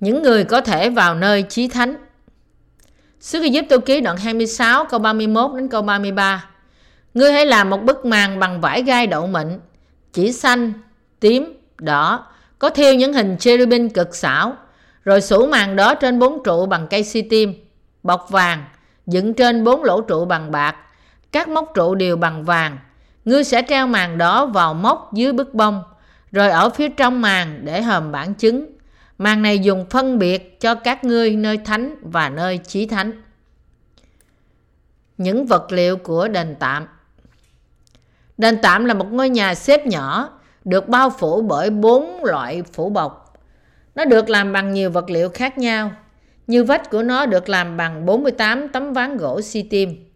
Những người có thể vào nơi chí thánh. Sức Ai tôi ký đoạn 26 câu 31 đến câu 33. Ngươi hãy làm một bức màn bằng vải gai đậu mịn, chỉ xanh, tím, đỏ, có thêu những hình cherubim cực xảo, rồi sủ màn đó trên bốn trụ bằng cây si tim, bọc vàng, dựng trên bốn lỗ trụ bằng bạc, các móc trụ đều bằng vàng. Ngươi sẽ treo màn đó vào móc dưới bức bông, rồi ở phía trong màn để hòm bản chứng. Màn này dùng phân biệt cho các ngươi nơi thánh và nơi chí thánh. Những vật liệu của đền tạm Đền tạm là một ngôi nhà xếp nhỏ, được bao phủ bởi bốn loại phủ bọc. Nó được làm bằng nhiều vật liệu khác nhau. Như vách của nó được làm bằng 48 tấm ván gỗ si tim.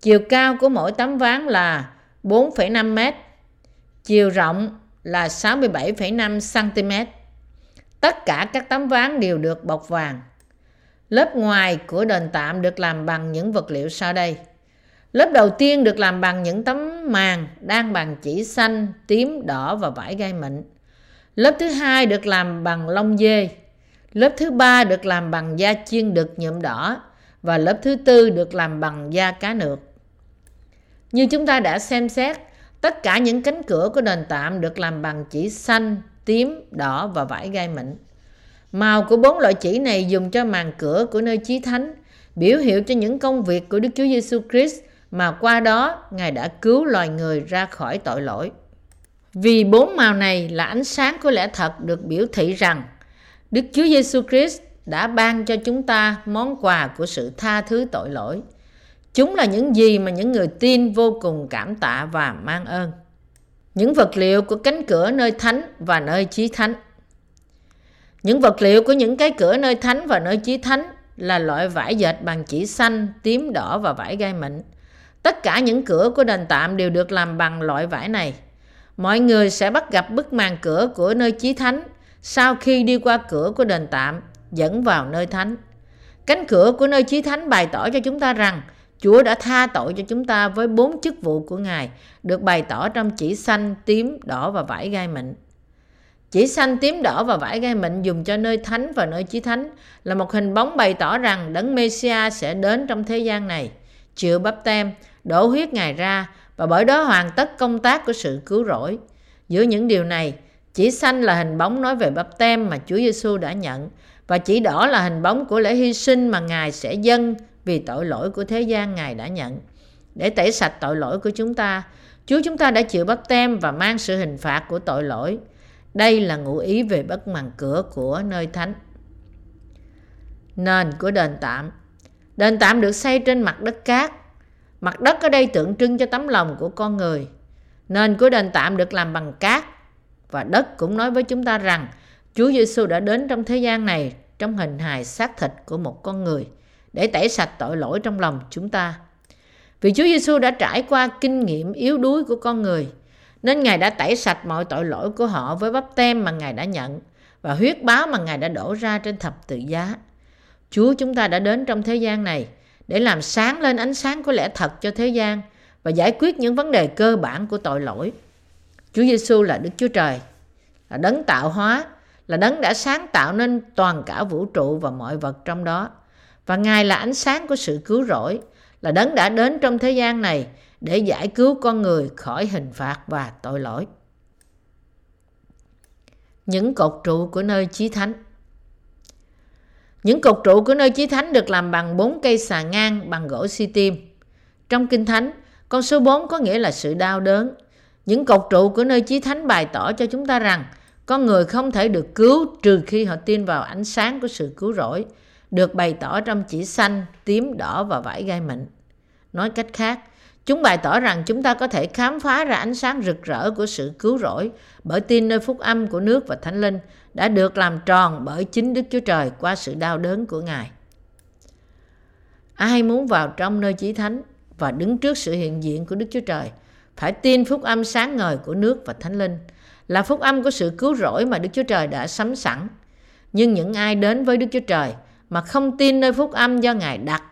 Chiều cao của mỗi tấm ván là 4,5 m. Chiều rộng là 67,5 cm. Tất cả các tấm ván đều được bọc vàng. Lớp ngoài của đền tạm được làm bằng những vật liệu sau đây. Lớp đầu tiên được làm bằng những tấm màng đang bằng chỉ xanh, tím, đỏ và vải gai mịn. Lớp thứ hai được làm bằng lông dê. Lớp thứ ba được làm bằng da chiên đực nhuộm đỏ và lớp thứ tư được làm bằng da cá nược. Như chúng ta đã xem xét, tất cả những cánh cửa của đền tạm được làm bằng chỉ xanh, tím, đỏ và vải gai mịn. Màu của bốn loại chỉ này dùng cho màn cửa của nơi chí thánh, biểu hiệu cho những công việc của Đức Chúa Giêsu Christ mà qua đó Ngài đã cứu loài người ra khỏi tội lỗi. Vì bốn màu này là ánh sáng của lẽ thật được biểu thị rằng Đức Chúa Giêsu Christ đã ban cho chúng ta món quà của sự tha thứ tội lỗi. Chúng là những gì mà những người tin vô cùng cảm tạ và mang ơn. Những vật liệu của cánh cửa nơi thánh và nơi chí thánh. Những vật liệu của những cái cửa nơi thánh và nơi chí thánh là loại vải dệt bằng chỉ xanh, tím, đỏ và vải gai mịn. Tất cả những cửa của đền tạm đều được làm bằng loại vải này. Mọi người sẽ bắt gặp bức màn cửa của nơi chí thánh sau khi đi qua cửa của đền tạm dẫn vào nơi thánh. Cánh cửa của nơi chí thánh bày tỏ cho chúng ta rằng Chúa đã tha tội cho chúng ta với bốn chức vụ của Ngài được bày tỏ trong chỉ xanh, tím, đỏ và vải gai mịn. Chỉ xanh, tím, đỏ và vải gai mịn dùng cho nơi thánh và nơi chí thánh là một hình bóng bày tỏ rằng đấng Mêsia sẽ đến trong thế gian này, chịu bắp tem, đổ huyết Ngài ra và bởi đó hoàn tất công tác của sự cứu rỗi. Giữa những điều này, chỉ xanh là hình bóng nói về bắp tem mà Chúa Giêsu đã nhận và chỉ đỏ là hình bóng của lễ hy sinh mà Ngài sẽ dâng vì tội lỗi của thế gian Ngài đã nhận. Để tẩy sạch tội lỗi của chúng ta, Chúa chúng ta đã chịu bắp tem và mang sự hình phạt của tội lỗi. Đây là ngụ ý về bất màn cửa của nơi thánh. Nền của đền tạm Đền tạm được xây trên mặt đất cát. Mặt đất ở đây tượng trưng cho tấm lòng của con người. Nền của đền tạm được làm bằng cát. Và đất cũng nói với chúng ta rằng Chúa Giêsu đã đến trong thế gian này trong hình hài xác thịt của một con người để tẩy sạch tội lỗi trong lòng chúng ta. Vì Chúa Giêsu đã trải qua kinh nghiệm yếu đuối của con người, nên Ngài đã tẩy sạch mọi tội lỗi của họ với bắp tem mà Ngài đã nhận và huyết báo mà Ngài đã đổ ra trên thập tự giá. Chúa chúng ta đã đến trong thế gian này để làm sáng lên ánh sáng của lẽ thật cho thế gian và giải quyết những vấn đề cơ bản của tội lỗi. Chúa Giêsu là Đức Chúa Trời, là đấng tạo hóa, là đấng đã sáng tạo nên toàn cả vũ trụ và mọi vật trong đó. Và Ngài là ánh sáng của sự cứu rỗi, là đấng đã đến trong thế gian này để giải cứu con người khỏi hình phạt và tội lỗi. Những cột trụ của nơi chí thánh Những cột trụ của nơi chí thánh được làm bằng bốn cây xà ngang bằng gỗ si tim. Trong Kinh Thánh, con số 4 có nghĩa là sự đau đớn. Những cột trụ của nơi chí thánh bày tỏ cho chúng ta rằng con người không thể được cứu trừ khi họ tin vào ánh sáng của sự cứu rỗi được bày tỏ trong chỉ xanh, tím, đỏ và vải gai mịn. Nói cách khác, chúng bày tỏ rằng chúng ta có thể khám phá ra ánh sáng rực rỡ của sự cứu rỗi bởi tin nơi phúc âm của nước và thánh linh đã được làm tròn bởi chính Đức Chúa Trời qua sự đau đớn của Ngài. Ai muốn vào trong nơi chí thánh và đứng trước sự hiện diện của Đức Chúa Trời phải tin phúc âm sáng ngời của nước và thánh linh là phúc âm của sự cứu rỗi mà Đức Chúa Trời đã sắm sẵn. Nhưng những ai đến với Đức Chúa Trời mà không tin nơi phúc âm do Ngài đặt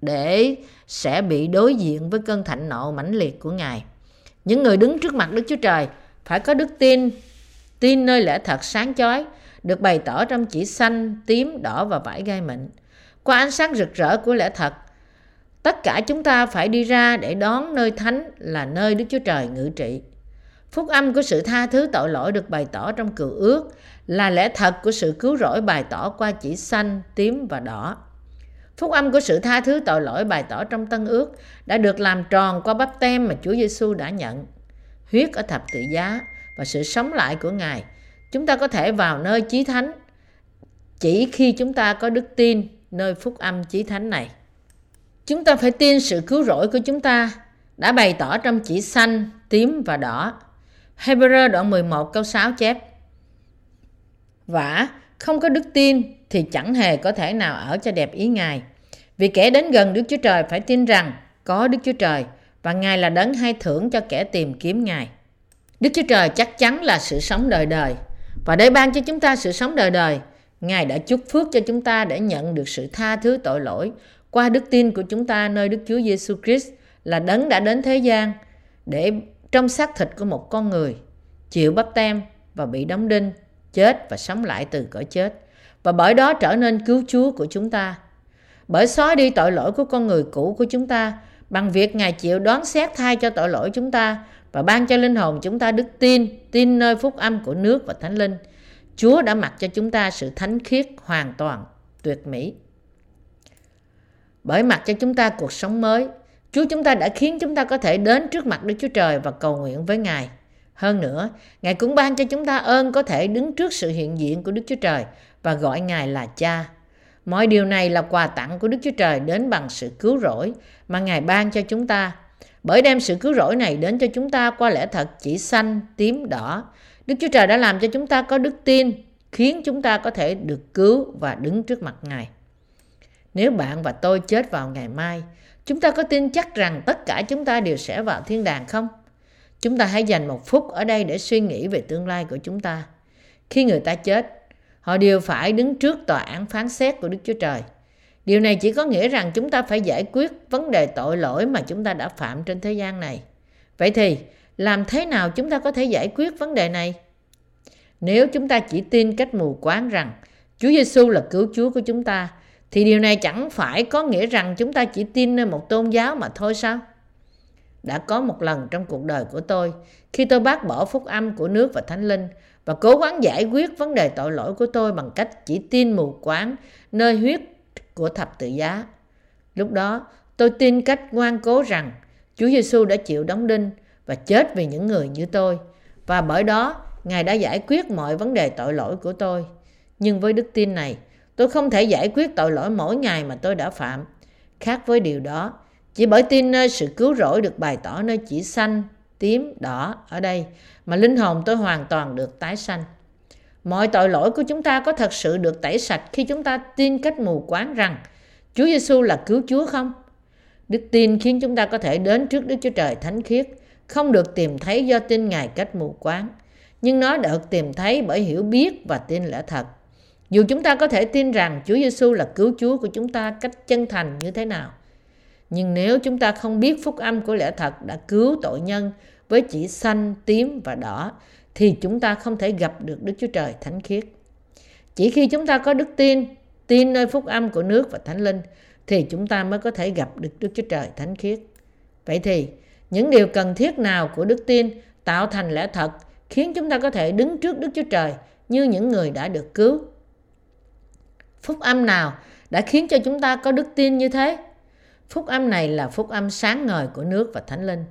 để sẽ bị đối diện với cơn thạnh nộ mãnh liệt của Ngài. Những người đứng trước mặt Đức Chúa Trời phải có đức tin, tin nơi lẽ thật sáng chói được bày tỏ trong chỉ xanh, tím, đỏ và vải gai mịn. Qua ánh sáng rực rỡ của lẽ thật, tất cả chúng ta phải đi ra để đón nơi thánh là nơi Đức Chúa Trời ngự trị. Phúc âm của sự tha thứ tội lỗi được bày tỏ trong cựu ước là lẽ thật của sự cứu rỗi bày tỏ qua chỉ xanh, tím và đỏ. Phúc âm của sự tha thứ tội lỗi bày tỏ trong tân ước đã được làm tròn qua bắp tem mà Chúa Giêsu đã nhận. Huyết ở thập tự giá và sự sống lại của Ngài. Chúng ta có thể vào nơi chí thánh chỉ khi chúng ta có đức tin nơi phúc âm chí thánh này. Chúng ta phải tin sự cứu rỗi của chúng ta đã bày tỏ trong chỉ xanh, tím và đỏ. Hebrew đoạn 11 câu 6 chép Vả, không có đức tin thì chẳng hề có thể nào ở cho đẹp ý Ngài. Vì kẻ đến gần Đức Chúa Trời phải tin rằng có Đức Chúa Trời và Ngài là đấng hay thưởng cho kẻ tìm kiếm Ngài. Đức Chúa Trời chắc chắn là sự sống đời đời. Và để ban cho chúng ta sự sống đời đời, Ngài đã chúc phước cho chúng ta để nhận được sự tha thứ tội lỗi qua đức tin của chúng ta nơi Đức Chúa Giêsu Christ là đấng đã đến thế gian để trong xác thịt của một con người chịu bắp tem và bị đóng đinh, chết và sống lại từ cõi chết và bởi đó trở nên cứu Chúa của chúng ta. Bởi xóa đi tội lỗi của con người cũ của chúng ta bằng việc Ngài chịu đoán xét thay cho tội lỗi chúng ta và ban cho linh hồn chúng ta đức tin, tin nơi phúc âm của nước và thánh linh. Chúa đã mặc cho chúng ta sự thánh khiết hoàn toàn, tuyệt mỹ. Bởi mặc cho chúng ta cuộc sống mới, Chúa chúng ta đã khiến chúng ta có thể đến trước mặt Đức Chúa Trời và cầu nguyện với Ngài. Hơn nữa, Ngài cũng ban cho chúng ta ơn có thể đứng trước sự hiện diện của Đức Chúa Trời và gọi Ngài là Cha. Mọi điều này là quà tặng của Đức Chúa Trời đến bằng sự cứu rỗi mà Ngài ban cho chúng ta. Bởi đem sự cứu rỗi này đến cho chúng ta qua lẽ thật chỉ xanh, tím, đỏ. Đức Chúa Trời đã làm cho chúng ta có đức tin, khiến chúng ta có thể được cứu và đứng trước mặt Ngài. Nếu bạn và tôi chết vào ngày mai, chúng ta có tin chắc rằng tất cả chúng ta đều sẽ vào thiên đàng không? Chúng ta hãy dành một phút ở đây để suy nghĩ về tương lai của chúng ta. Khi người ta chết, họ đều phải đứng trước tòa án phán xét của Đức Chúa Trời. Điều này chỉ có nghĩa rằng chúng ta phải giải quyết vấn đề tội lỗi mà chúng ta đã phạm trên thế gian này. Vậy thì, làm thế nào chúng ta có thể giải quyết vấn đề này? Nếu chúng ta chỉ tin cách mù quáng rằng Chúa Giêsu là cứu Chúa của chúng ta, thì điều này chẳng phải có nghĩa rằng chúng ta chỉ tin nơi một tôn giáo mà thôi sao? Đã có một lần trong cuộc đời của tôi, khi tôi bác bỏ phúc âm của nước và thánh linh và cố gắng giải quyết vấn đề tội lỗi của tôi bằng cách chỉ tin mù quáng nơi huyết của thập tự giá. Lúc đó, tôi tin cách ngoan cố rằng Chúa Giêsu đã chịu đóng đinh và chết vì những người như tôi và bởi đó Ngài đã giải quyết mọi vấn đề tội lỗi của tôi. Nhưng với đức tin này, tôi không thể giải quyết tội lỗi mỗi ngày mà tôi đã phạm. Khác với điều đó, chỉ bởi tin nơi sự cứu rỗi được bày tỏ nơi chỉ xanh, tím, đỏ ở đây mà linh hồn tôi hoàn toàn được tái sanh. Mọi tội lỗi của chúng ta có thật sự được tẩy sạch khi chúng ta tin cách mù quáng rằng Chúa Giêsu là cứu Chúa không? Đức tin khiến chúng ta có thể đến trước Đức Chúa Trời thánh khiết, không được tìm thấy do tin Ngài cách mù quáng, nhưng nó được tìm thấy bởi hiểu biết và tin lẽ thật. Dù chúng ta có thể tin rằng Chúa Giêsu là cứu Chúa của chúng ta cách chân thành như thế nào, nhưng nếu chúng ta không biết phúc âm của lẽ thật đã cứu tội nhân với chỉ xanh, tím và đỏ, thì chúng ta không thể gặp được Đức Chúa Trời thánh khiết. Chỉ khi chúng ta có đức tin, tin nơi phúc âm của nước và thánh linh, thì chúng ta mới có thể gặp được Đức Chúa Trời thánh khiết. Vậy thì, những điều cần thiết nào của đức tin tạo thành lẽ thật khiến chúng ta có thể đứng trước Đức Chúa Trời như những người đã được cứu? Phúc âm nào đã khiến cho chúng ta có đức tin như thế? Phúc âm này là phúc âm sáng ngời của nước và thánh linh.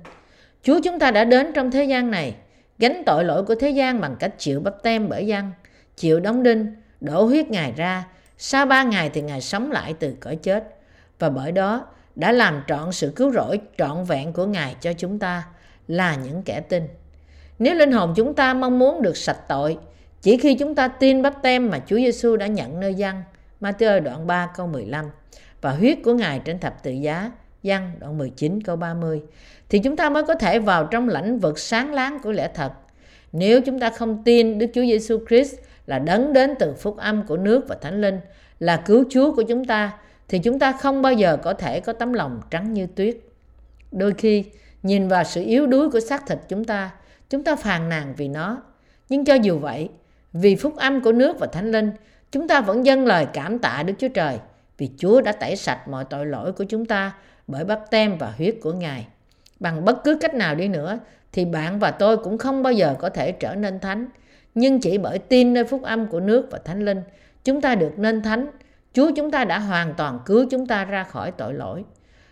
Chúa chúng ta đã đến trong thế gian này, gánh tội lỗi của thế gian bằng cách chịu bắp tem bởi dân, chịu đóng đinh, đổ huyết Ngài ra. Sau ba ngày thì Ngài sống lại từ cõi chết. Và bởi đó đã làm trọn sự cứu rỗi trọn vẹn của Ngài cho chúng ta là những kẻ tin. Nếu linh hồn chúng ta mong muốn được sạch tội, chỉ khi chúng ta tin bắp tem mà Chúa Giêsu đã nhận nơi dân, Matthew đoạn 3 câu 15 và huyết của Ngài trên thập tự giá, Giăng đoạn 19 câu 30, thì chúng ta mới có thể vào trong lãnh vực sáng láng của lẽ thật. Nếu chúng ta không tin Đức Chúa Giêsu Christ là đấng đến từ phúc âm của nước và thánh linh, là cứu Chúa của chúng ta, thì chúng ta không bao giờ có thể có tấm lòng trắng như tuyết. Đôi khi, nhìn vào sự yếu đuối của xác thịt chúng ta, chúng ta phàn nàn vì nó. Nhưng cho dù vậy, Vì phúc âm của nước và thánh linh, chúng ta vẫn dâng lời cảm tạ Đức Chúa Trời vì Chúa đã tẩy sạch mọi tội lỗi của chúng ta bởi bắp tem và huyết của Ngài. Bằng bất cứ cách nào đi nữa thì bạn và tôi cũng không bao giờ có thể trở nên thánh. Nhưng chỉ bởi tin nơi phúc âm của nước và thánh linh, chúng ta được nên thánh. Chúa chúng ta đã hoàn toàn cứu chúng ta ra khỏi tội lỗi.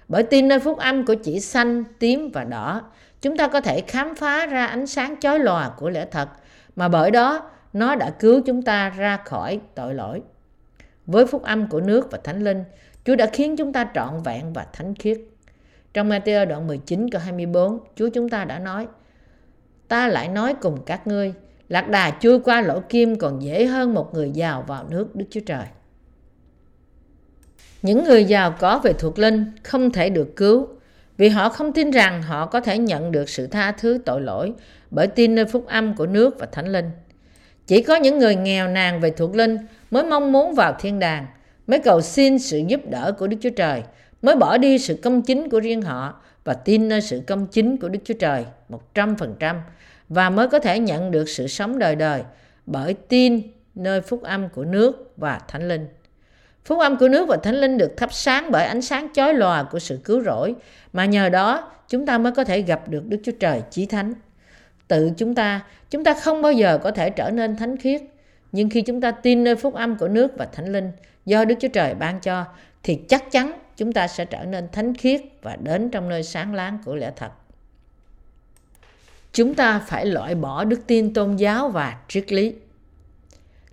Bởi tin nơi phúc âm của chỉ xanh, tím và đỏ, chúng ta có thể khám phá ra ánh sáng chói lòa của lẽ thật, mà bởi đó nó đã cứu chúng ta ra khỏi tội lỗi. Với phúc âm của nước và thánh linh, Chúa đã khiến chúng ta trọn vẹn và thánh khiết. Trong Matthew đoạn 19 câu 24, Chúa chúng ta đã nói, Ta lại nói cùng các ngươi, lạc đà chui qua lỗ kim còn dễ hơn một người giàu vào nước Đức Chúa Trời. Những người giàu có về thuộc linh không thể được cứu vì họ không tin rằng họ có thể nhận được sự tha thứ tội lỗi bởi tin nơi phúc âm của nước và thánh linh. Chỉ có những người nghèo nàn về thuộc linh mới mong muốn vào thiên đàng, mới cầu xin sự giúp đỡ của Đức Chúa Trời, mới bỏ đi sự công chính của riêng họ và tin nơi sự công chính của Đức Chúa Trời 100% và mới có thể nhận được sự sống đời đời bởi tin nơi phúc âm của nước và thánh linh. Phúc âm của nước và thánh linh được thắp sáng bởi ánh sáng chói lòa của sự cứu rỗi mà nhờ đó chúng ta mới có thể gặp được Đức Chúa Trời chí thánh. Tự chúng ta, chúng ta không bao giờ có thể trở nên thánh khiết. Nhưng khi chúng ta tin nơi phúc âm của nước và thánh linh do Đức Chúa Trời ban cho thì chắc chắn chúng ta sẽ trở nên thánh khiết và đến trong nơi sáng láng của lẽ thật. Chúng ta phải loại bỏ đức tin tôn giáo và triết lý.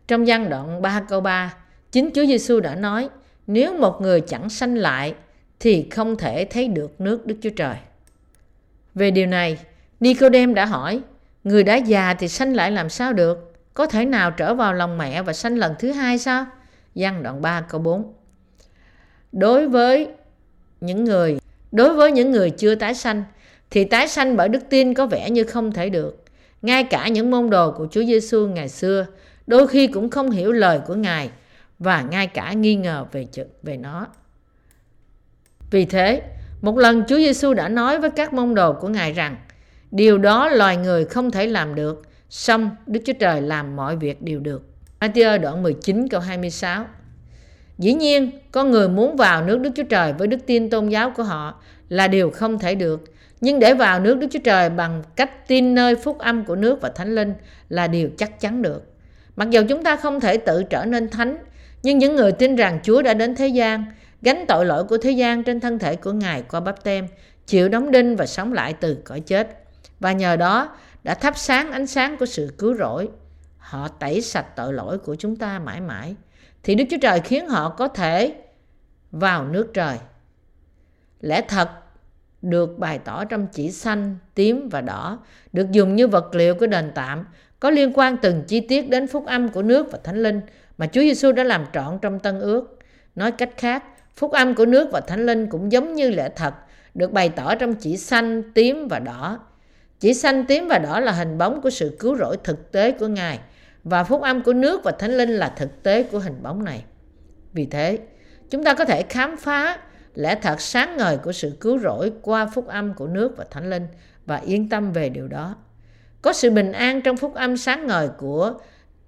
Trong gian đoạn 3 câu 3, chính Chúa Giêsu đã nói, nếu một người chẳng sanh lại thì không thể thấy được nước Đức Chúa Trời. Về điều này, Nicodem đã hỏi, người đã già thì sanh lại làm sao được? Có thể nào trở vào lòng mẹ và sanh lần thứ hai sao? Văn đoạn 3 câu 4 đối với những người đối với những người chưa tái sanh thì tái sanh bởi đức tin có vẻ như không thể được. Ngay cả những môn đồ của Chúa Giêsu ngày xưa đôi khi cũng không hiểu lời của Ngài và ngay cả nghi ngờ về về nó. Vì thế, một lần Chúa Giêsu đã nói với các môn đồ của Ngài rằng điều đó loài người không thể làm được, xong Đức Chúa Trời làm mọi việc đều được. Matthew đoạn 19 câu 26 Dĩ nhiên, con người muốn vào nước Đức Chúa Trời với đức tin tôn giáo của họ là điều không thể được. Nhưng để vào nước Đức Chúa Trời bằng cách tin nơi phúc âm của nước và thánh linh là điều chắc chắn được. Mặc dù chúng ta không thể tự trở nên thánh, nhưng những người tin rằng Chúa đã đến thế gian, gánh tội lỗi của thế gian trên thân thể của Ngài qua bắp tem, chịu đóng đinh và sống lại từ cõi chết. Và nhờ đó đã thắp sáng ánh sáng của sự cứu rỗi. Họ tẩy sạch tội lỗi của chúng ta mãi mãi thì Đức Chúa Trời khiến họ có thể vào nước trời. Lẽ thật được bày tỏ trong chỉ xanh, tím và đỏ, được dùng như vật liệu của đền tạm, có liên quan từng chi tiết đến phúc âm của nước và thánh linh mà Chúa Giêsu đã làm trọn trong tân ước. Nói cách khác, phúc âm của nước và thánh linh cũng giống như lẽ thật, được bày tỏ trong chỉ xanh, tím và đỏ. Chỉ xanh, tím và đỏ là hình bóng của sự cứu rỗi thực tế của Ngài – và phúc âm của nước và thánh linh là thực tế của hình bóng này. Vì thế, chúng ta có thể khám phá lẽ thật sáng ngời của sự cứu rỗi qua phúc âm của nước và thánh linh và yên tâm về điều đó. Có sự bình an trong phúc âm sáng ngời của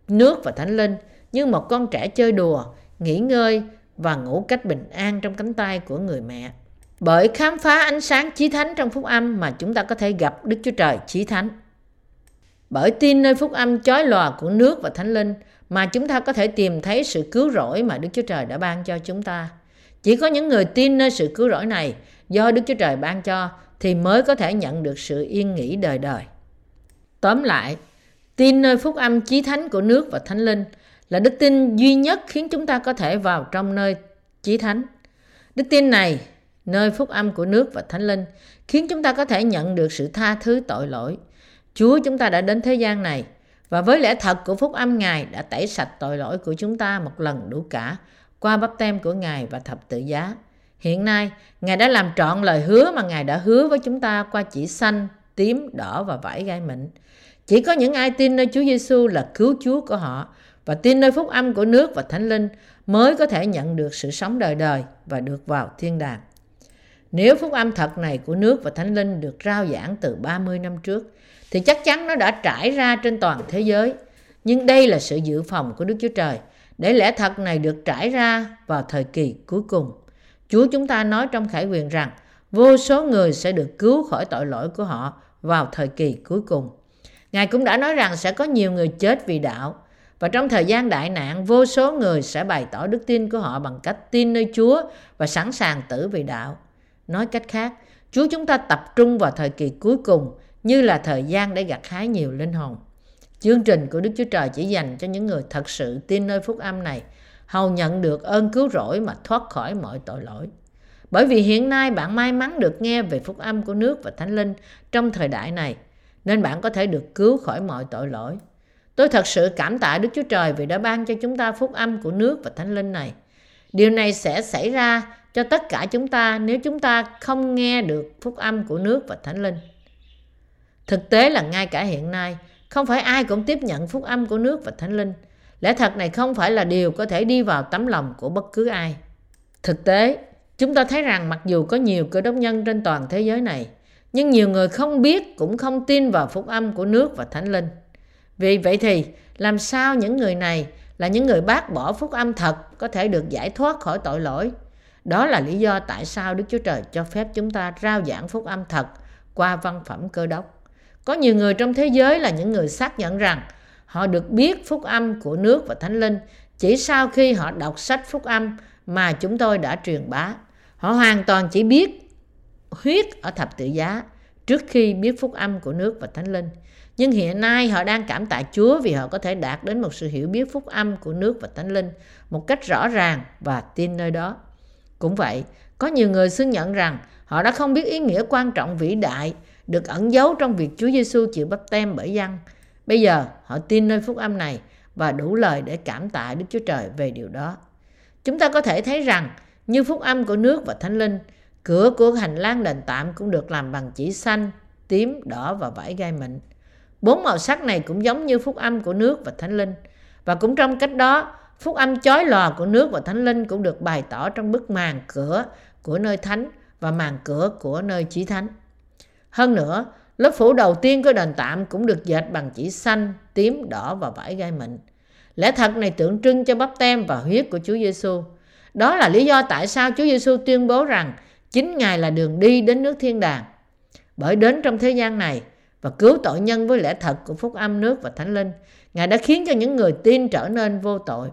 nước và thánh linh như một con trẻ chơi đùa, nghỉ ngơi và ngủ cách bình an trong cánh tay của người mẹ. Bởi khám phá ánh sáng chí thánh trong phúc âm mà chúng ta có thể gặp Đức Chúa Trời chí thánh. Bởi tin nơi phúc âm chói lòa của nước và thánh linh mà chúng ta có thể tìm thấy sự cứu rỗi mà Đức Chúa Trời đã ban cho chúng ta. Chỉ có những người tin nơi sự cứu rỗi này do Đức Chúa Trời ban cho thì mới có thể nhận được sự yên nghỉ đời đời. Tóm lại, tin nơi phúc âm chí thánh của nước và thánh linh là đức tin duy nhất khiến chúng ta có thể vào trong nơi chí thánh. Đức tin này, nơi phúc âm của nước và thánh linh, khiến chúng ta có thể nhận được sự tha thứ tội lỗi, Chúa chúng ta đã đến thế gian này và với lẽ thật của phúc âm Ngài đã tẩy sạch tội lỗi của chúng ta một lần đủ cả qua bắp tem của Ngài và thập tự giá. Hiện nay, Ngài đã làm trọn lời hứa mà Ngài đã hứa với chúng ta qua chỉ xanh, tím, đỏ và vải gai mịn. Chỉ có những ai tin nơi Chúa Giêsu là cứu Chúa của họ và tin nơi phúc âm của nước và Thánh Linh mới có thể nhận được sự sống đời đời và được vào thiên đàng. Nếu phúc âm thật này của nước và Thánh Linh được rao giảng từ 30 năm trước, thì chắc chắn nó đã trải ra trên toàn thế giới. Nhưng đây là sự dự phòng của Đức Chúa Trời để lẽ thật này được trải ra vào thời kỳ cuối cùng. Chúa chúng ta nói trong khải quyền rằng vô số người sẽ được cứu khỏi tội lỗi của họ vào thời kỳ cuối cùng. Ngài cũng đã nói rằng sẽ có nhiều người chết vì đạo và trong thời gian đại nạn vô số người sẽ bày tỏ đức tin của họ bằng cách tin nơi Chúa và sẵn sàng tử vì đạo. Nói cách khác, Chúa chúng ta tập trung vào thời kỳ cuối cùng như là thời gian để gặt hái nhiều linh hồn. Chương trình của Đức Chúa Trời chỉ dành cho những người thật sự tin nơi phúc âm này, hầu nhận được ơn cứu rỗi mà thoát khỏi mọi tội lỗi. Bởi vì hiện nay bạn may mắn được nghe về phúc âm của nước và thánh linh trong thời đại này, nên bạn có thể được cứu khỏi mọi tội lỗi. Tôi thật sự cảm tạ Đức Chúa Trời vì đã ban cho chúng ta phúc âm của nước và thánh linh này. Điều này sẽ xảy ra cho tất cả chúng ta nếu chúng ta không nghe được phúc âm của nước và thánh linh. Thực tế là ngay cả hiện nay, không phải ai cũng tiếp nhận phúc âm của nước và thánh linh. Lẽ thật này không phải là điều có thể đi vào tấm lòng của bất cứ ai. Thực tế, chúng ta thấy rằng mặc dù có nhiều cơ đốc nhân trên toàn thế giới này, nhưng nhiều người không biết cũng không tin vào phúc âm của nước và thánh linh. Vì vậy thì làm sao những người này là những người bác bỏ phúc âm thật có thể được giải thoát khỏi tội lỗi? Đó là lý do tại sao Đức Chúa Trời cho phép chúng ta rao giảng phúc âm thật qua văn phẩm cơ đốc. Có nhiều người trong thế giới là những người xác nhận rằng họ được biết phúc âm của nước và thánh linh chỉ sau khi họ đọc sách phúc âm mà chúng tôi đã truyền bá. Họ hoàn toàn chỉ biết huyết ở thập tự giá trước khi biết phúc âm của nước và thánh linh. Nhưng hiện nay họ đang cảm tạ Chúa vì họ có thể đạt đến một sự hiểu biết phúc âm của nước và thánh linh một cách rõ ràng và tin nơi đó. Cũng vậy, có nhiều người xưng nhận rằng họ đã không biết ý nghĩa quan trọng vĩ đại được ẩn giấu trong việc Chúa Giêsu chịu bắp tem bởi dân. Bây giờ họ tin nơi phúc âm này và đủ lời để cảm tạ Đức Chúa Trời về điều đó. Chúng ta có thể thấy rằng như phúc âm của nước và thánh linh, cửa của hành lang đền tạm cũng được làm bằng chỉ xanh, tím, đỏ và vải gai mịn. Bốn màu sắc này cũng giống như phúc âm của nước và thánh linh. Và cũng trong cách đó, phúc âm chói lòa của nước và thánh linh cũng được bày tỏ trong bức màn cửa của nơi thánh và màn cửa của nơi chí thánh. Hơn nữa, lớp phủ đầu tiên của đền tạm cũng được dệt bằng chỉ xanh, tím, đỏ và vải gai mịn. Lẽ thật này tượng trưng cho bắp tem và huyết của Chúa Giêsu. Đó là lý do tại sao Chúa Giêsu tuyên bố rằng chính Ngài là đường đi đến nước thiên đàng. Bởi đến trong thế gian này và cứu tội nhân với lẽ thật của phúc âm nước và thánh linh, Ngài đã khiến cho những người tin trở nên vô tội.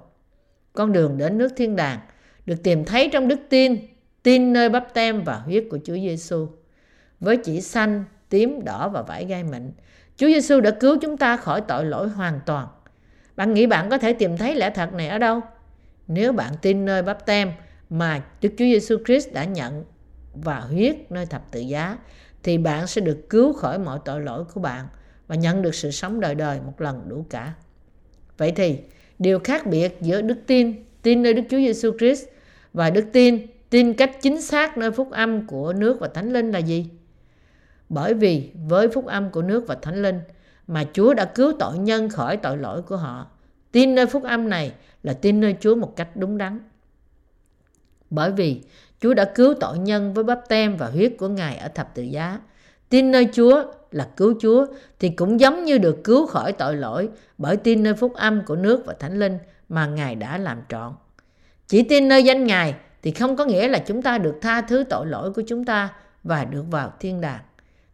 Con đường đến nước thiên đàng được tìm thấy trong đức tin, tin nơi bắp tem và huyết của Chúa Giêsu với chỉ xanh, tím, đỏ và vải gai mịn. Chúa Giêsu đã cứu chúng ta khỏi tội lỗi hoàn toàn. Bạn nghĩ bạn có thể tìm thấy lẽ thật này ở đâu? Nếu bạn tin nơi bắp tem mà Đức Chúa Giêsu Christ đã nhận và huyết nơi thập tự giá thì bạn sẽ được cứu khỏi mọi tội lỗi của bạn và nhận được sự sống đời đời một lần đủ cả. Vậy thì, điều khác biệt giữa đức tin, tin nơi Đức Chúa Giêsu Christ và đức tin, tin cách chính xác nơi phúc âm của nước và thánh linh là gì? Bởi vì với phúc âm của nước và thánh linh mà Chúa đã cứu tội nhân khỏi tội lỗi của họ. Tin nơi phúc âm này là tin nơi Chúa một cách đúng đắn. Bởi vì Chúa đã cứu tội nhân với bắp tem và huyết của Ngài ở thập tự giá. Tin nơi Chúa là cứu Chúa thì cũng giống như được cứu khỏi tội lỗi bởi tin nơi phúc âm của nước và thánh linh mà Ngài đã làm trọn. Chỉ tin nơi danh Ngài thì không có nghĩa là chúng ta được tha thứ tội lỗi của chúng ta và được vào thiên đàng.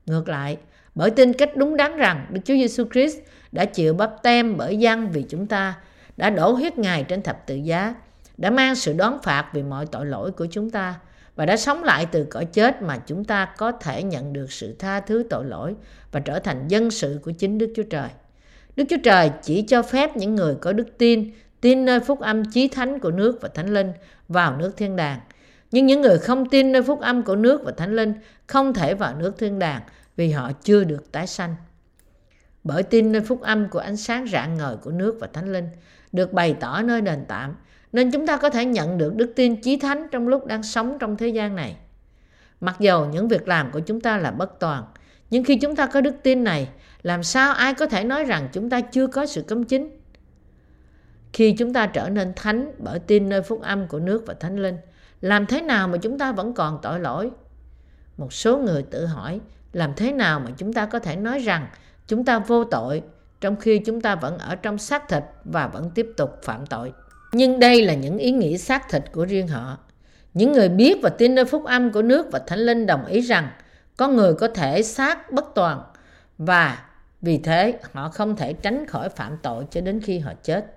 Ngược lại, bởi tin cách đúng đắn rằng Đức Chúa Giêsu Christ đã chịu bắp tem bởi dân vì chúng ta, đã đổ huyết Ngài trên thập tự giá, đã mang sự đón phạt vì mọi tội lỗi của chúng ta và đã sống lại từ cõi chết mà chúng ta có thể nhận được sự tha thứ tội lỗi và trở thành dân sự của chính Đức Chúa Trời. Đức Chúa Trời chỉ cho phép những người có đức tin, tin nơi phúc âm chí thánh của nước và thánh linh vào nước thiên đàng. Nhưng những người không tin nơi phúc âm của nước và thánh linh không thể vào nước thiên đàng vì họ chưa được tái sanh. Bởi tin nơi phúc âm của ánh sáng rạng ngời của nước và thánh linh được bày tỏ nơi đền tạm, nên chúng ta có thể nhận được đức tin chí thánh trong lúc đang sống trong thế gian này. Mặc dầu những việc làm của chúng ta là bất toàn, nhưng khi chúng ta có đức tin này, làm sao ai có thể nói rằng chúng ta chưa có sự cấm chính? Khi chúng ta trở nên thánh bởi tin nơi phúc âm của nước và thánh linh, làm thế nào mà chúng ta vẫn còn tội lỗi? Một số người tự hỏi, làm thế nào mà chúng ta có thể nói rằng chúng ta vô tội trong khi chúng ta vẫn ở trong xác thịt và vẫn tiếp tục phạm tội. Nhưng đây là những ý nghĩ xác thịt của riêng họ. Những người biết và tin nơi phúc âm của nước và Thánh Linh đồng ý rằng con người có thể xác bất toàn và vì thế họ không thể tránh khỏi phạm tội cho đến khi họ chết.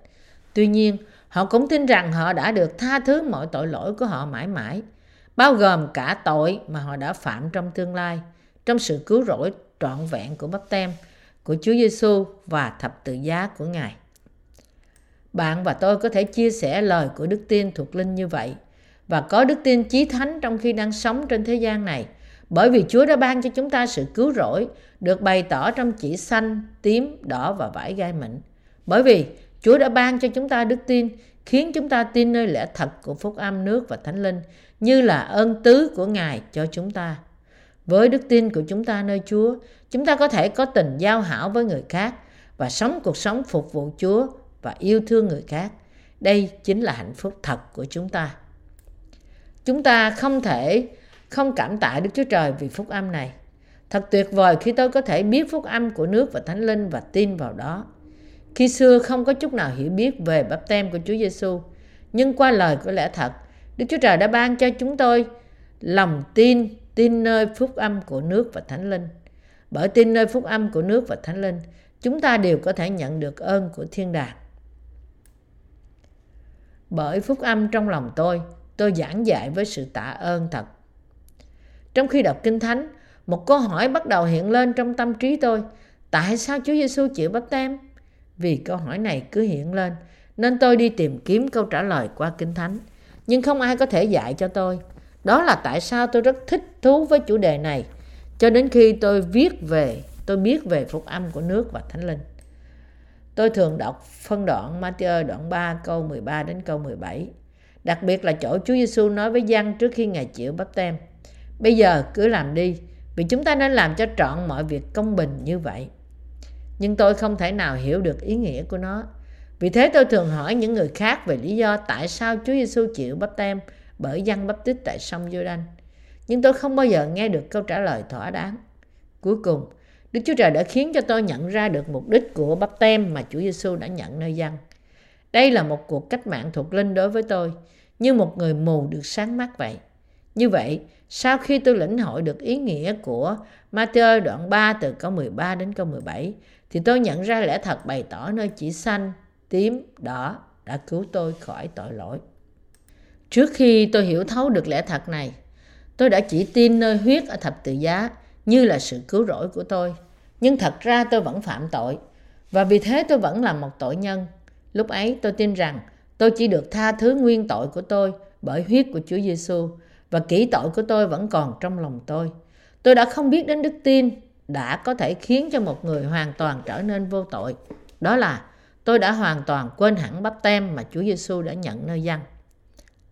Tuy nhiên, họ cũng tin rằng họ đã được tha thứ mọi tội lỗi của họ mãi mãi, bao gồm cả tội mà họ đã phạm trong tương lai, trong sự cứu rỗi trọn vẹn của bắp tem của Chúa Giêsu và thập tự giá của Ngài. Bạn và tôi có thể chia sẻ lời của đức tin thuộc linh như vậy và có đức tin chí thánh trong khi đang sống trên thế gian này bởi vì Chúa đã ban cho chúng ta sự cứu rỗi được bày tỏ trong chỉ xanh, tím, đỏ và vải gai mịn. Bởi vì Chúa đã ban cho chúng ta đức tin khiến chúng ta tin nơi lẽ thật của phúc âm nước và thánh linh như là ơn tứ của Ngài cho chúng ta. Với đức tin của chúng ta nơi Chúa, chúng ta có thể có tình giao hảo với người khác và sống cuộc sống phục vụ Chúa và yêu thương người khác. Đây chính là hạnh phúc thật của chúng ta. Chúng ta không thể không cảm tạ Đức Chúa Trời vì phúc âm này. Thật tuyệt vời khi tôi có thể biết phúc âm của nước và Thánh Linh và tin vào đó. Khi xưa không có chút nào hiểu biết về bắp tem của Chúa Giêsu, nhưng qua lời của lẽ thật, Đức Chúa Trời đã ban cho chúng tôi lòng tin, tin nơi phúc âm của nước và Thánh Linh. Bởi tin nơi phúc âm của nước và Thánh Linh, chúng ta đều có thể nhận được ơn của thiên đàng. Bởi phúc âm trong lòng tôi, tôi giảng dạy với sự tạ ơn thật. Trong khi đọc Kinh Thánh, một câu hỏi bắt đầu hiện lên trong tâm trí tôi. Tại sao Chúa Giêsu chịu bắp tem? Vì câu hỏi này cứ hiện lên, nên tôi đi tìm kiếm câu trả lời qua Kinh Thánh. Nhưng không ai có thể dạy cho tôi. Đó là tại sao tôi rất thích thú với chủ đề này. Cho đến khi tôi viết về, tôi biết về phúc âm của nước và Thánh Linh. Tôi thường đọc phân đoạn Matthew đoạn 3 câu 13 đến câu 17. Đặc biệt là chỗ Chúa Giêsu nói với dân trước khi Ngài chịu bắp tem. Bây giờ cứ làm đi, vì chúng ta nên làm cho trọn mọi việc công bình như vậy. Nhưng tôi không thể nào hiểu được ý nghĩa của nó. Vì thế tôi thường hỏi những người khác về lý do tại sao Chúa Giêsu chịu bắp tem bởi dân bắp tích tại sông Giô-đanh. Nhưng tôi không bao giờ nghe được câu trả lời thỏa đáng. Cuối cùng, Đức Chúa Trời đã khiến cho tôi nhận ra được mục đích của bắp tem mà Chúa Giêsu đã nhận nơi dân. Đây là một cuộc cách mạng thuộc linh đối với tôi, như một người mù được sáng mắt vậy. Như vậy, sau khi tôi lĩnh hội được ý nghĩa của Matthew đoạn 3 từ câu 13 đến câu 17, thì tôi nhận ra lẽ thật bày tỏ nơi chỉ xanh, tím, đỏ đã cứu tôi khỏi tội lỗi. Trước khi tôi hiểu thấu được lẽ thật này, tôi đã chỉ tin nơi huyết ở thập tự giá như là sự cứu rỗi của tôi. Nhưng thật ra tôi vẫn phạm tội, và vì thế tôi vẫn là một tội nhân. Lúc ấy tôi tin rằng tôi chỉ được tha thứ nguyên tội của tôi bởi huyết của Chúa Giêsu và kỹ tội của tôi vẫn còn trong lòng tôi. Tôi đã không biết đến đức tin đã có thể khiến cho một người hoàn toàn trở nên vô tội. Đó là tôi đã hoàn toàn quên hẳn bắp tem mà Chúa Giêsu đã nhận nơi dân.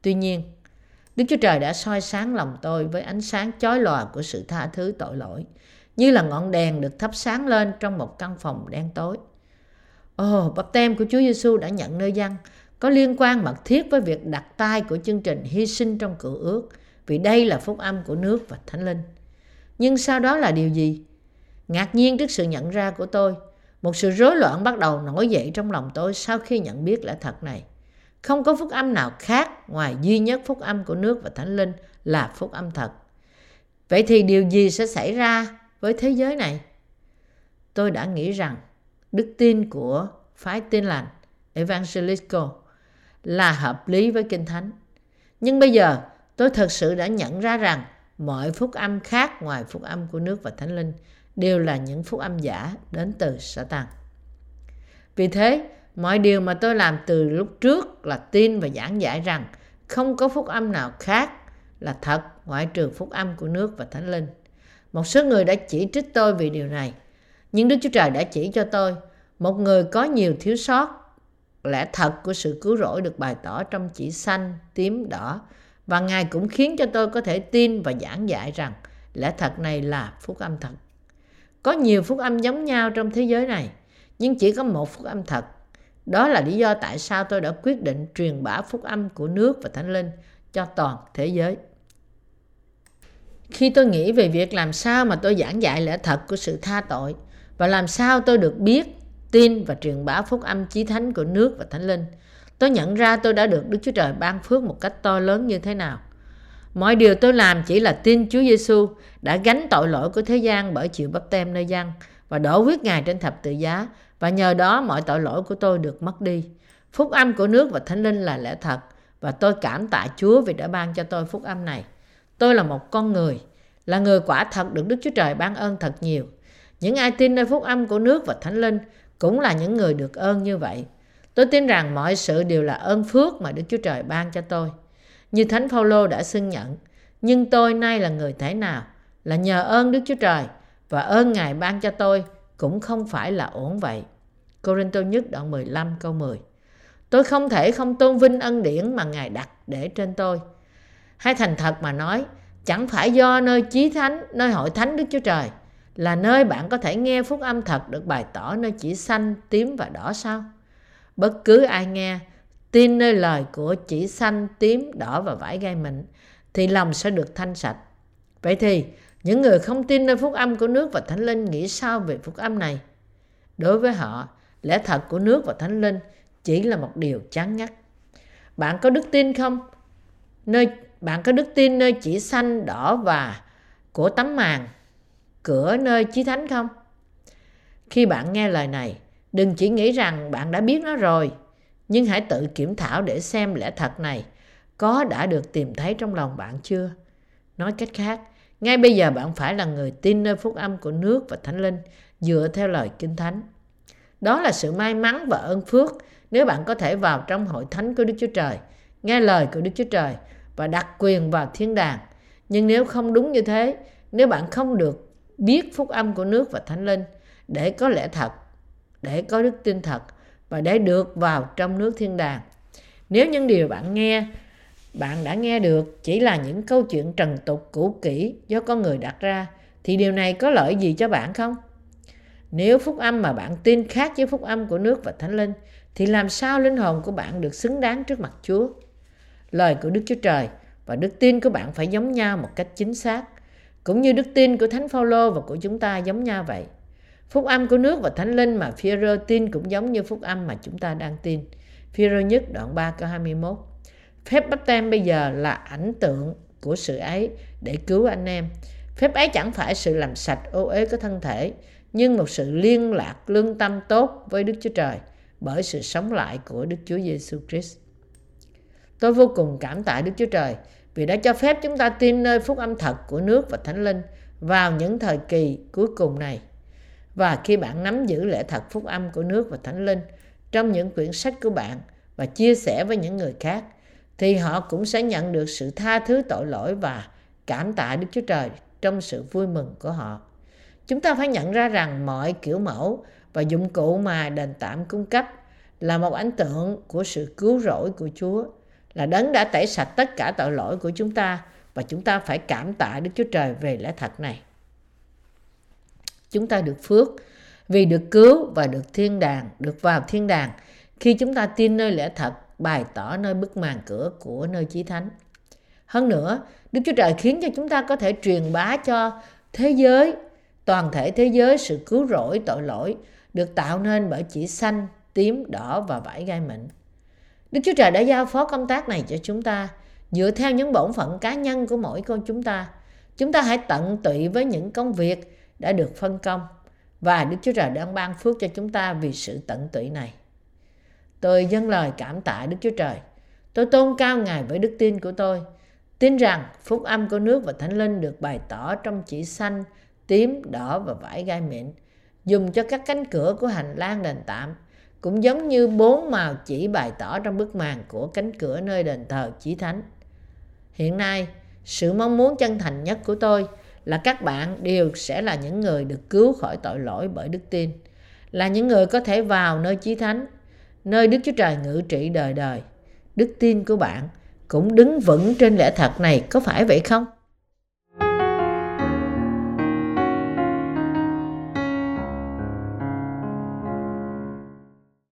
Tuy nhiên, Đức Chúa Trời đã soi sáng lòng tôi với ánh sáng chói lòa của sự tha thứ tội lỗi, như là ngọn đèn được thắp sáng lên trong một căn phòng đen tối. Ồ, oh, bắp tem của Chúa Giêsu đã nhận nơi dân có liên quan mật thiết với việc đặt tay của chương trình hy sinh trong cựu ước vì đây là phúc âm của nước và thánh linh. Nhưng sau đó là điều gì? Ngạc nhiên trước sự nhận ra của tôi, một sự rối loạn bắt đầu nổi dậy trong lòng tôi sau khi nhận biết lẽ thật này. Không có phúc âm nào khác ngoài duy nhất phúc âm của nước và thánh linh là phúc âm thật. Vậy thì điều gì sẽ xảy ra với thế giới này? Tôi đã nghĩ rằng đức tin của phái tin lành Evangelical là hợp lý với Kinh Thánh. Nhưng bây giờ tôi thật sự đã nhận ra rằng mọi phúc âm khác ngoài phúc âm của nước và thánh linh đều là những phúc âm giả đến từ Satan. Vì thế, mọi điều mà tôi làm từ lúc trước là tin và giảng giải rằng không có phúc âm nào khác là thật ngoại trừ phúc âm của nước và thánh linh. Một số người đã chỉ trích tôi vì điều này, nhưng Đức Chúa Trời đã chỉ cho tôi một người có nhiều thiếu sót lẽ thật của sự cứu rỗi được bày tỏ trong chỉ xanh, tím, đỏ và Ngài cũng khiến cho tôi có thể tin và giảng dạy rằng lẽ thật này là phúc âm thật. Có nhiều phúc âm giống nhau trong thế giới này, nhưng chỉ có một phúc âm thật. Đó là lý do tại sao tôi đã quyết định truyền bá phúc âm của nước và thánh linh cho toàn thế giới. Khi tôi nghĩ về việc làm sao mà tôi giảng dạy lẽ thật của sự tha tội và làm sao tôi được biết, tin và truyền bá phúc âm chí thánh của nước và thánh linh. Tôi nhận ra tôi đã được Đức Chúa Trời ban phước một cách to lớn như thế nào. Mọi điều tôi làm chỉ là tin Chúa Giêsu đã gánh tội lỗi của thế gian bởi chịu bắp tem nơi dân và đổ huyết Ngài trên thập tự giá, và nhờ đó mọi tội lỗi của tôi được mất đi. Phúc âm của nước và thánh linh là lẽ thật và tôi cảm tạ Chúa vì đã ban cho tôi phúc âm này. Tôi là một con người, là người quả thật được Đức Chúa Trời ban ơn thật nhiều. Những ai tin nơi phúc âm của nước và thánh linh cũng là những người được ơn như vậy. Tôi tin rằng mọi sự đều là ơn phước mà Đức Chúa Trời ban cho tôi. Như Thánh Phaolô đã xưng nhận, nhưng tôi nay là người thế nào? Là nhờ ơn Đức Chúa Trời và ơn Ngài ban cho tôi cũng không phải là ổn vậy. Corinto nhất đoạn 15 câu 10 Tôi không thể không tôn vinh ân điển mà Ngài đặt để trên tôi. Hay thành thật mà nói, chẳng phải do nơi chí thánh, nơi hội thánh Đức Chúa Trời, là nơi bạn có thể nghe phúc âm thật được bày tỏ nơi chỉ xanh, tím và đỏ sao? Bất cứ ai nghe, tin nơi lời của chỉ xanh, tím, đỏ và vải gai mịn, thì lòng sẽ được thanh sạch. Vậy thì, những người không tin nơi phúc âm của nước và thánh linh nghĩ sao về phúc âm này? Đối với họ, lẽ thật của nước và thánh linh chỉ là một điều chán ngắt. Bạn có đức tin không? Nơi bạn có đức tin nơi chỉ xanh, đỏ và của tấm màn cửa nơi chí thánh không? Khi bạn nghe lời này, đừng chỉ nghĩ rằng bạn đã biết nó rồi, nhưng hãy tự kiểm thảo để xem lẽ thật này có đã được tìm thấy trong lòng bạn chưa. Nói cách khác, ngay bây giờ bạn phải là người tin nơi phúc âm của nước và thánh linh dựa theo lời kinh thánh. Đó là sự may mắn và ơn phước nếu bạn có thể vào trong hội thánh của Đức Chúa Trời, nghe lời của Đức Chúa Trời và đặt quyền vào thiên đàng. Nhưng nếu không đúng như thế, nếu bạn không được biết phúc âm của nước và thánh linh để có lẽ thật, để có đức tin thật và để được vào trong nước thiên đàng. Nếu những điều bạn nghe, bạn đã nghe được chỉ là những câu chuyện trần tục cũ kỹ do con người đặt ra, thì điều này có lợi gì cho bạn không? Nếu phúc âm mà bạn tin khác với phúc âm của nước và thánh linh, thì làm sao linh hồn của bạn được xứng đáng trước mặt Chúa? Lời của Đức Chúa Trời và đức tin của bạn phải giống nhau một cách chính xác, cũng như đức tin của Thánh Phaolô và của chúng ta giống nhau vậy. Phúc âm của nước và Thánh Linh mà Phi-rơ tin cũng giống như phúc âm mà chúng ta đang tin. Phi-rơ nhất đoạn 3 câu 21. Phép bắp tem bây giờ là ảnh tượng của sự ấy để cứu anh em. Phép ấy chẳng phải sự làm sạch ô uế của thân thể, nhưng một sự liên lạc lương tâm tốt với Đức Chúa Trời bởi sự sống lại của Đức Chúa Giêsu Christ. Tôi vô cùng cảm tạ Đức Chúa Trời vì đã cho phép chúng ta tin nơi phúc âm thật của nước và Thánh Linh vào những thời kỳ cuối cùng này. Và khi bạn nắm giữ lẽ thật phúc âm của nước và Thánh Linh trong những quyển sách của bạn và chia sẻ với những người khác, thì họ cũng sẽ nhận được sự tha thứ tội lỗi và cảm tạ Đức Chúa Trời trong sự vui mừng của họ. Chúng ta phải nhận ra rằng mọi kiểu mẫu và dụng cụ mà đền tạm cung cấp là một ảnh tượng của sự cứu rỗi của Chúa, là đấng đã tẩy sạch tất cả tội lỗi của chúng ta và chúng ta phải cảm tạ Đức Chúa Trời về lẽ thật này. Chúng ta được phước vì được cứu và được thiên đàng, được vào thiên đàng khi chúng ta tin nơi lẽ thật bày tỏ nơi bức màn cửa của nơi chí thánh. Hơn nữa, Đức Chúa Trời khiến cho chúng ta có thể truyền bá cho thế giới, toàn thể thế giới sự cứu rỗi tội lỗi được tạo nên bởi chỉ xanh, tím, đỏ và vải gai mịn. Đức Chúa Trời đã giao phó công tác này cho chúng ta dựa theo những bổn phận cá nhân của mỗi con chúng ta. Chúng ta hãy tận tụy với những công việc đã được phân công và Đức Chúa Trời đang ban phước cho chúng ta vì sự tận tụy này. Tôi dâng lời cảm tạ Đức Chúa Trời. Tôi tôn cao Ngài với đức tin của tôi. Tin rằng phúc âm của nước và thánh linh được bày tỏ trong chỉ xanh, tím, đỏ và vải gai mịn dùng cho các cánh cửa của hành lang đền tạm cũng giống như bốn màu chỉ bày tỏ trong bức màn của cánh cửa nơi đền thờ chí thánh. Hiện nay, sự mong muốn chân thành nhất của tôi là các bạn đều sẽ là những người được cứu khỏi tội lỗi bởi đức tin, là những người có thể vào nơi chí thánh, nơi Đức Chúa Trời ngự trị đời đời. Đức tin của bạn cũng đứng vững trên lẽ thật này có phải vậy không?